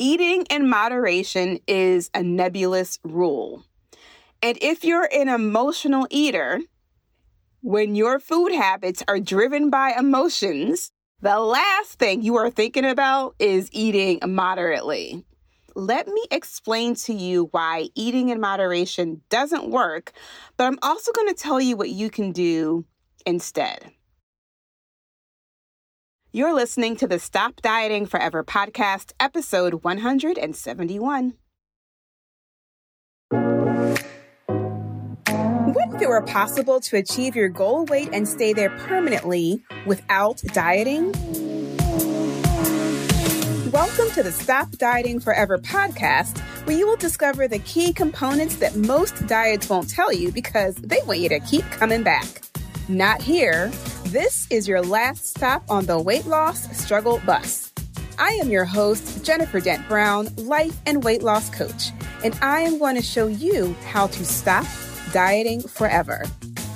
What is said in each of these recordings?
Eating in moderation is a nebulous rule. And if you're an emotional eater, when your food habits are driven by emotions, the last thing you are thinking about is eating moderately. Let me explain to you why eating in moderation doesn't work, but I'm also going to tell you what you can do instead. You're listening to the Stop Dieting Forever podcast, episode 171. What if it were possible to achieve your goal weight and stay there permanently without dieting? Welcome to the Stop Dieting Forever podcast, where you will discover the key components that most diets won't tell you because they want you to keep coming back. Not here. This is your last stop on the weight loss struggle bus. I am your host, Jennifer Dent Brown, life and weight loss coach, and I am going to show you how to stop dieting forever.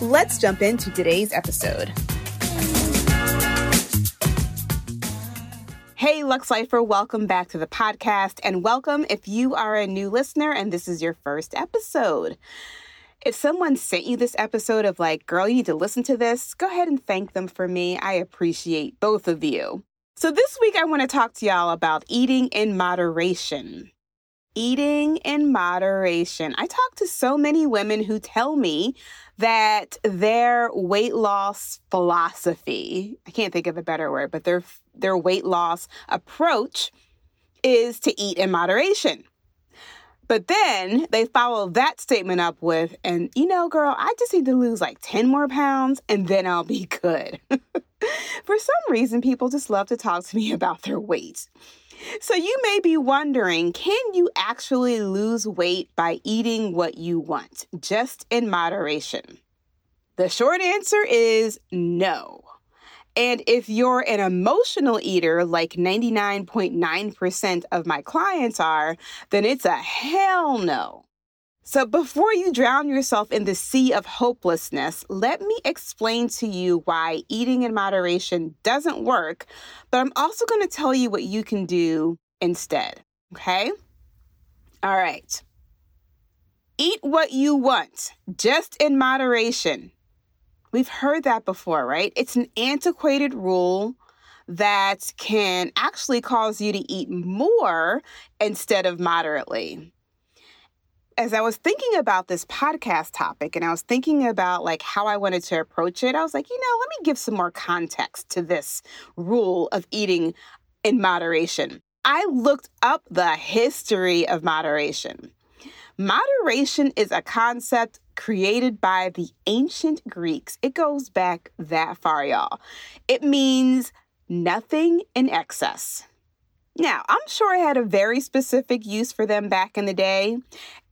Let's jump into today's episode. Hey, Lux Lifer, welcome back to the podcast, and welcome if you are a new listener and this is your first episode. If someone sent you this episode of like, girl, you need to listen to this, go ahead and thank them for me. I appreciate both of you. So, this week I want to talk to y'all about eating in moderation. Eating in moderation. I talk to so many women who tell me that their weight loss philosophy, I can't think of a better word, but their their weight loss approach is to eat in moderation. But then they follow that statement up with, and you know, girl, I just need to lose like 10 more pounds and then I'll be good. For some reason, people just love to talk to me about their weight. So you may be wondering can you actually lose weight by eating what you want, just in moderation? The short answer is no. And if you're an emotional eater, like 99.9% of my clients are, then it's a hell no. So, before you drown yourself in the sea of hopelessness, let me explain to you why eating in moderation doesn't work, but I'm also going to tell you what you can do instead. Okay? All right. Eat what you want, just in moderation. We've heard that before, right? It's an antiquated rule that can actually cause you to eat more instead of moderately. As I was thinking about this podcast topic and I was thinking about like how I wanted to approach it, I was like, you know, let me give some more context to this rule of eating in moderation. I looked up the history of moderation. Moderation is a concept created by the ancient Greeks. It goes back that far, y'all. It means nothing in excess. Now, I'm sure it had a very specific use for them back in the day,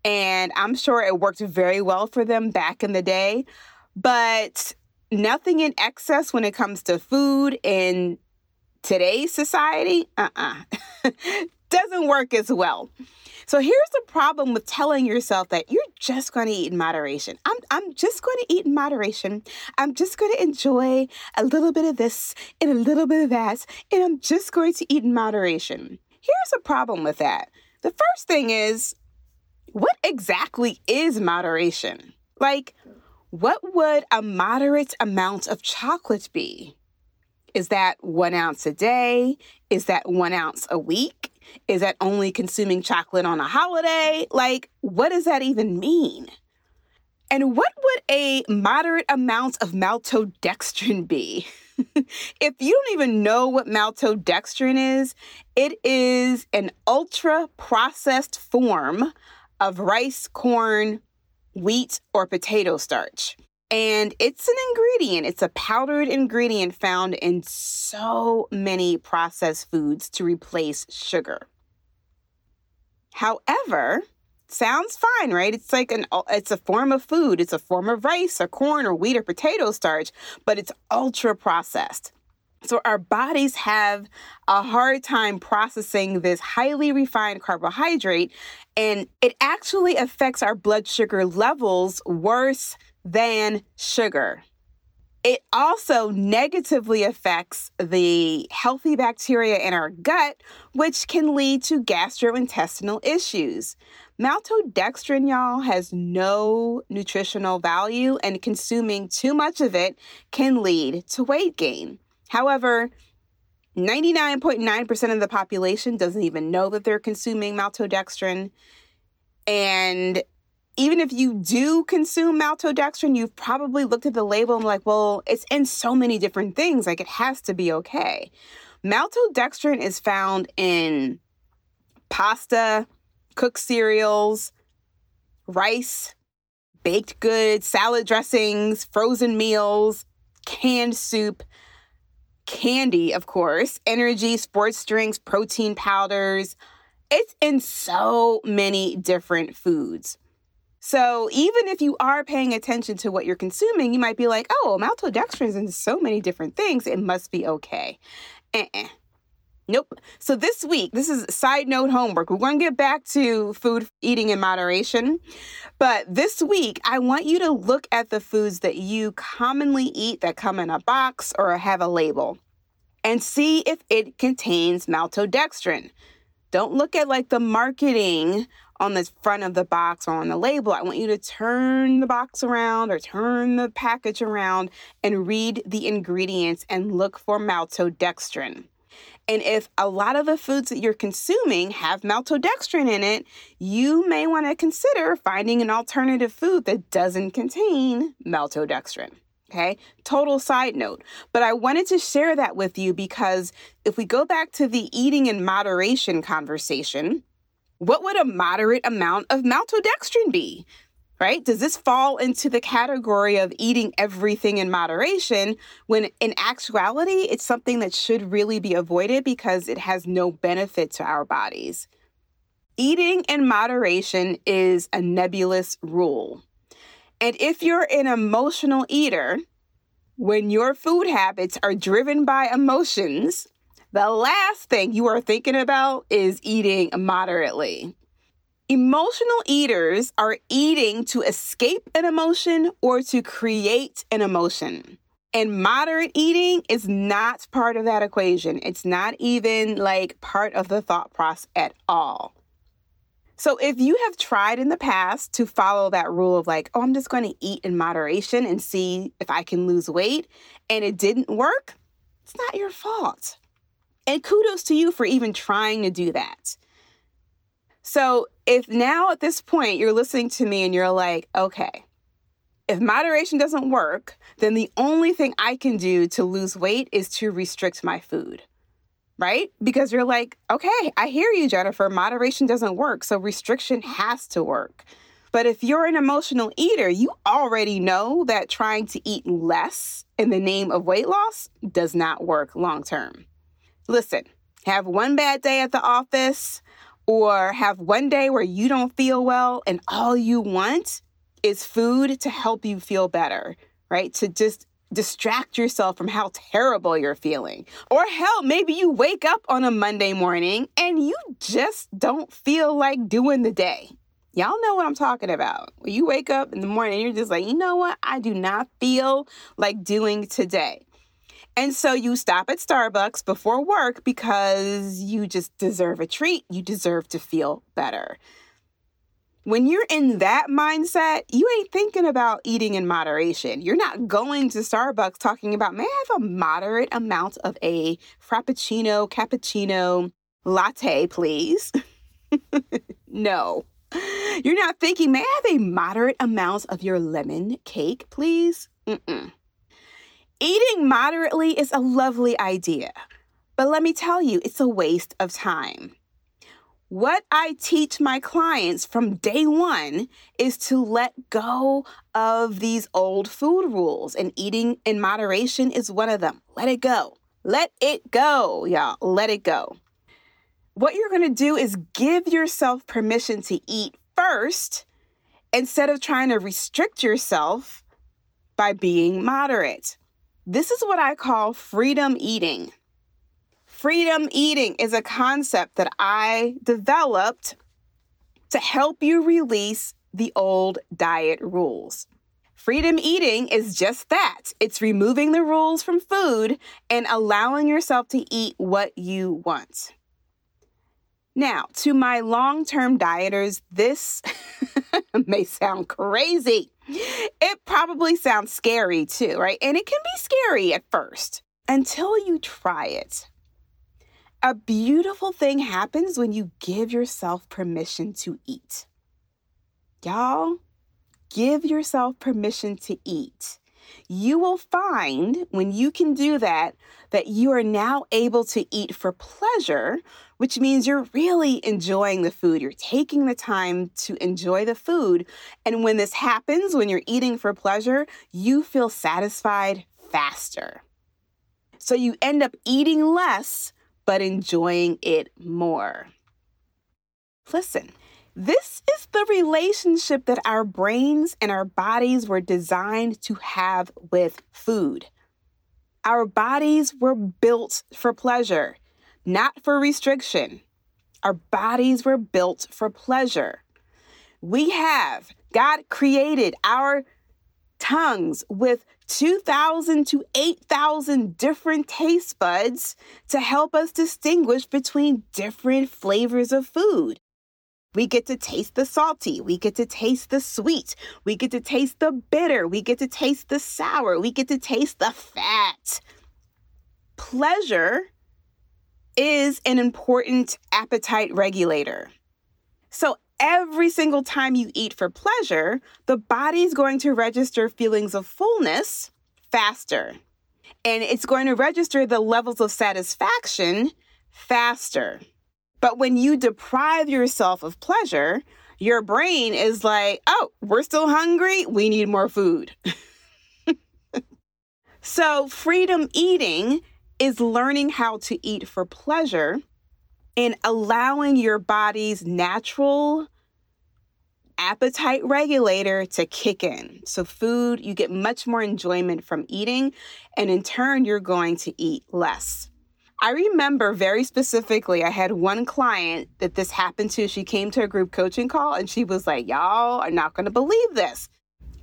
and I'm sure it worked very well for them back in the day, but nothing in excess when it comes to food in today's society, uh uh-uh. uh, doesn't work as well. So here's the problem with telling yourself that you're just going to eat in moderation. I'm, I'm just going to eat in moderation. I'm just going to enjoy a little bit of this and a little bit of that, and I'm just going to eat in moderation. Here's a problem with that. The first thing is, what exactly is moderation? Like, what would a moderate amount of chocolate be? Is that one ounce a day? Is that one ounce a week? Is that only consuming chocolate on a holiday? Like, what does that even mean? And what would a moderate amount of maltodextrin be? if you don't even know what maltodextrin is, it is an ultra processed form of rice, corn, wheat, or potato starch. And it's an ingredient, it's a powdered ingredient found in so many processed foods to replace sugar. However, sounds fine, right? It's like an uh, it's a form of food. It's a form of rice or corn or wheat or potato starch, but it's ultra processed. So our bodies have a hard time processing this highly refined carbohydrate and it actually affects our blood sugar levels worse than sugar. It also negatively affects the healthy bacteria in our gut, which can lead to gastrointestinal issues. Maltodextrin, y'all, has no nutritional value, and consuming too much of it can lead to weight gain. However, 99.9% of the population doesn't even know that they're consuming maltodextrin. And even if you do consume maltodextrin, you've probably looked at the label and like, well, it's in so many different things, like it has to be okay. Maltodextrin is found in pasta, cooked cereals, rice, baked goods, salad dressings, frozen meals, canned soup, candy, of course, energy, sports drinks, protein powders. It's in so many different foods. So even if you are paying attention to what you're consuming, you might be like, oh, maltodextrin is in so many different things. It must be okay. Uh-uh. Nope. So this week, this is side note homework. We're going to get back to food eating in moderation. But this week, I want you to look at the foods that you commonly eat that come in a box or have a label and see if it contains maltodextrin. Don't look at like the marketing on the front of the box or on the label. I want you to turn the box around or turn the package around and read the ingredients and look for maltodextrin. And if a lot of the foods that you're consuming have maltodextrin in it, you may want to consider finding an alternative food that doesn't contain maltodextrin. Okay, total side note. But I wanted to share that with you because if we go back to the eating in moderation conversation, what would a moderate amount of maltodextrin be? right? Does this fall into the category of eating everything in moderation when in actuality it's something that should really be avoided because it has no benefit to our bodies? Eating in moderation is a nebulous rule. And if you're an emotional eater, when your food habits are driven by emotions, the last thing you are thinking about is eating moderately. Emotional eaters are eating to escape an emotion or to create an emotion. And moderate eating is not part of that equation. It's not even like part of the thought process at all. So, if you have tried in the past to follow that rule of like, oh, I'm just going to eat in moderation and see if I can lose weight, and it didn't work, it's not your fault. And kudos to you for even trying to do that. So if now at this point you're listening to me and you're like, okay, if moderation doesn't work, then the only thing I can do to lose weight is to restrict my food. Right? Because you're like, okay, I hear you, Jennifer. Moderation doesn't work. So restriction has to work. But if you're an emotional eater, you already know that trying to eat less in the name of weight loss does not work long term. Listen, have one bad day at the office, or have one day where you don't feel well and all you want is food to help you feel better, right? To just distract yourself from how terrible you're feeling. Or hell, maybe you wake up on a Monday morning and you just don't feel like doing the day. Y'all know what I'm talking about. When you wake up in the morning, and you're just like, you know what? I do not feel like doing today. And so you stop at Starbucks before work because you just deserve a treat. You deserve to feel better. When you're in that mindset, you ain't thinking about eating in moderation. You're not going to Starbucks talking about, may I have a moderate amount of a Frappuccino, Cappuccino, latte, please? no. You're not thinking, may I have a moderate amount of your lemon cake, please? Mm-mm. Eating moderately is a lovely idea, but let me tell you, it's a waste of time. What I teach my clients from day one is to let go of these old food rules, and eating in moderation is one of them. Let it go. Let it go, y'all. Let it go. What you're to do is give yourself permission to eat first instead of trying to restrict yourself by being moderate. This is what I call freedom eating. Freedom eating is a concept that I developed to help you release the old diet rules. Freedom eating is just that it's removing the rules from food and allowing yourself to eat what you want. Now, to my long term dieters, this may sound crazy. It probably sounds scary too, right? And it can be scary at first until you try it. A beautiful thing happens when you give yourself permission to eat. Y'all, give yourself permission to eat. You will find when you can do that, that you are now able to eat for pleasure, which means you're really enjoying the food. You're taking the time to enjoy the food. And when this happens, when you're eating for pleasure, you feel satisfied faster. So you end up eating less, but enjoying it more. Listen, this is the relationship that our brains and our bodies were designed to have with food. Our bodies were built for pleasure, not for restriction. Our bodies were built for pleasure. We have, God created our tongues with 2,000 to 8,000 different taste buds to help us distinguish between different flavors of food. We get to taste the salty. We get to taste the sweet. We get to taste the bitter. We get to taste the sour. We get to taste the fat. Pleasure is an important appetite regulator. So, every single time you eat for pleasure, the body's going to register feelings of fullness faster. And it's going to register the levels of satisfaction faster. But when you deprive yourself of pleasure, your brain is like, oh, we're still hungry. We need more food. so, freedom eating is learning how to eat for pleasure and allowing your body's natural appetite regulator to kick in. So, food, you get much more enjoyment from eating, and in turn, you're going to eat less. I remember very specifically, I had one client that this happened to. She came to a group coaching call and she was like, Y'all are not going to believe this.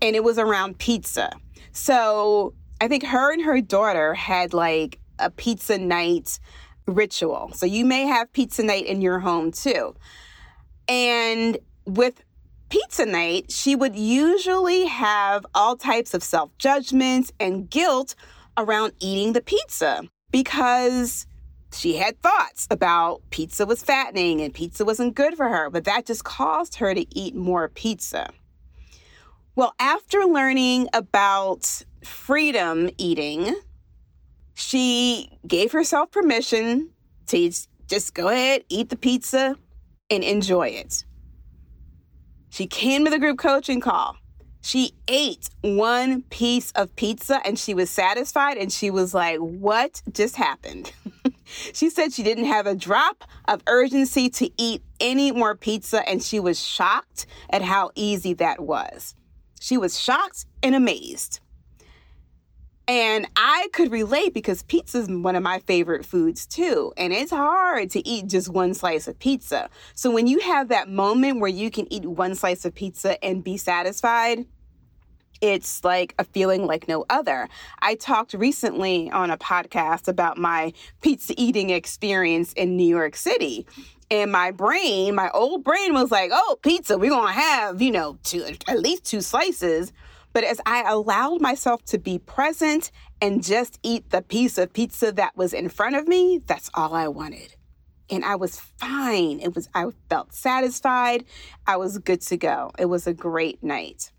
And it was around pizza. So I think her and her daughter had like a pizza night ritual. So you may have pizza night in your home too. And with pizza night, she would usually have all types of self judgments and guilt around eating the pizza because she had thoughts about pizza was fattening and pizza wasn't good for her, but that just caused her to eat more pizza. Well, after learning about freedom eating, she gave herself permission to just go ahead, eat the pizza, and enjoy it. She came to the group coaching call. She ate one piece of pizza and she was satisfied and she was like, What just happened? she said she didn't have a drop of urgency to eat any more pizza and she was shocked at how easy that was. She was shocked and amazed. And I could relate because pizza is one of my favorite foods too. And it's hard to eat just one slice of pizza. So when you have that moment where you can eat one slice of pizza and be satisfied, it's like a feeling like no other. I talked recently on a podcast about my pizza eating experience in New York City. And my brain, my old brain was like, oh, pizza, we're going to have, you know, two, at least two slices. But as I allowed myself to be present and just eat the piece of pizza that was in front of me, that's all I wanted. And I was fine. It was I felt satisfied. I was good to go. It was a great night.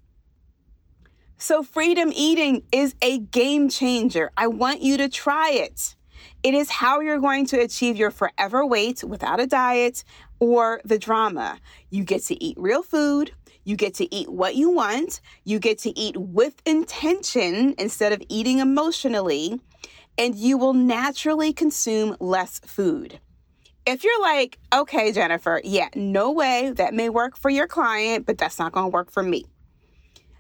So, freedom eating is a game changer. I want you to try it. It is how you're going to achieve your forever weight without a diet or the drama. You get to eat real food. You get to eat what you want. You get to eat with intention instead of eating emotionally. And you will naturally consume less food. If you're like, okay, Jennifer, yeah, no way, that may work for your client, but that's not to work for me.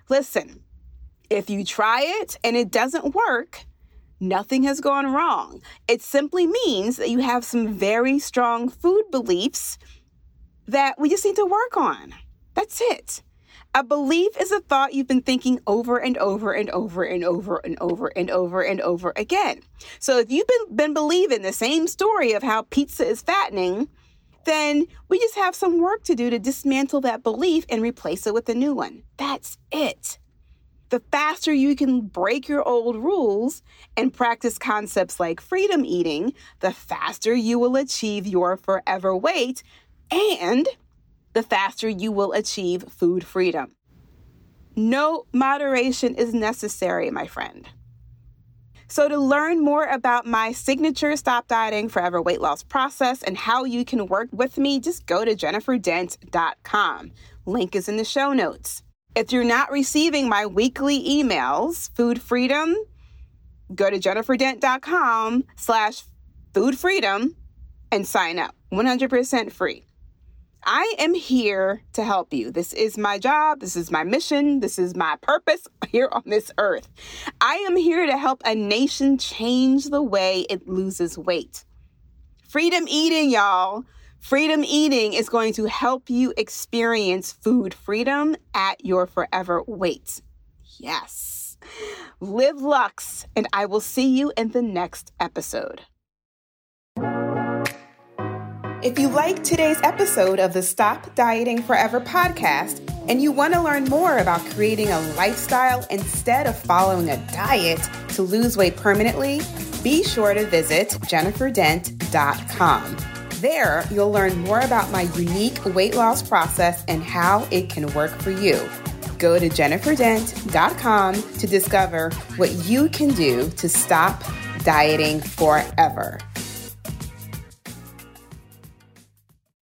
Listen, if you try it and it doesn't work, nothing has gone wrong. It simply means that you have some very strong food beliefs that we just need to work on. That's it. A belief is a thought you've been thinking over and over and over and over and over and over and over again. So if you've been, been believing the same story of how pizza is fattening, then we just have some work to do to dismantle that belief and replace it with a new one. That's it. The faster you can break your old rules and practice concepts like freedom eating, the faster you will achieve your forever weight and the faster you will achieve food freedom. No moderation is necessary, my friend. So, to learn more about my signature Stop Dieting Forever weight loss process and how you can work with me, just go to jenniferdent.com. Link is in the show notes. If you're not receiving my weekly emails, Food Freedom, go to jenniferdent.com slash food freedom and sign up. 100% free. I am here to help you. This is my job. This is my mission. This is my purpose here on this earth. I am here to help a nation change the way it loses weight. Freedom eating, y'all. Freedom eating is going to help you experience food freedom at your forever weight. Yes. Live Lux, and I will see you in the next episode. If you like today's episode of the Stop Dieting Forever podcast and you want to learn more about creating a lifestyle instead of following a diet to lose weight permanently, be sure to visit jenniferdent.com. There, you'll learn more about my unique weight loss process and how it can work for you. Go to jenniferdent.com to discover what you can do to stop dieting forever.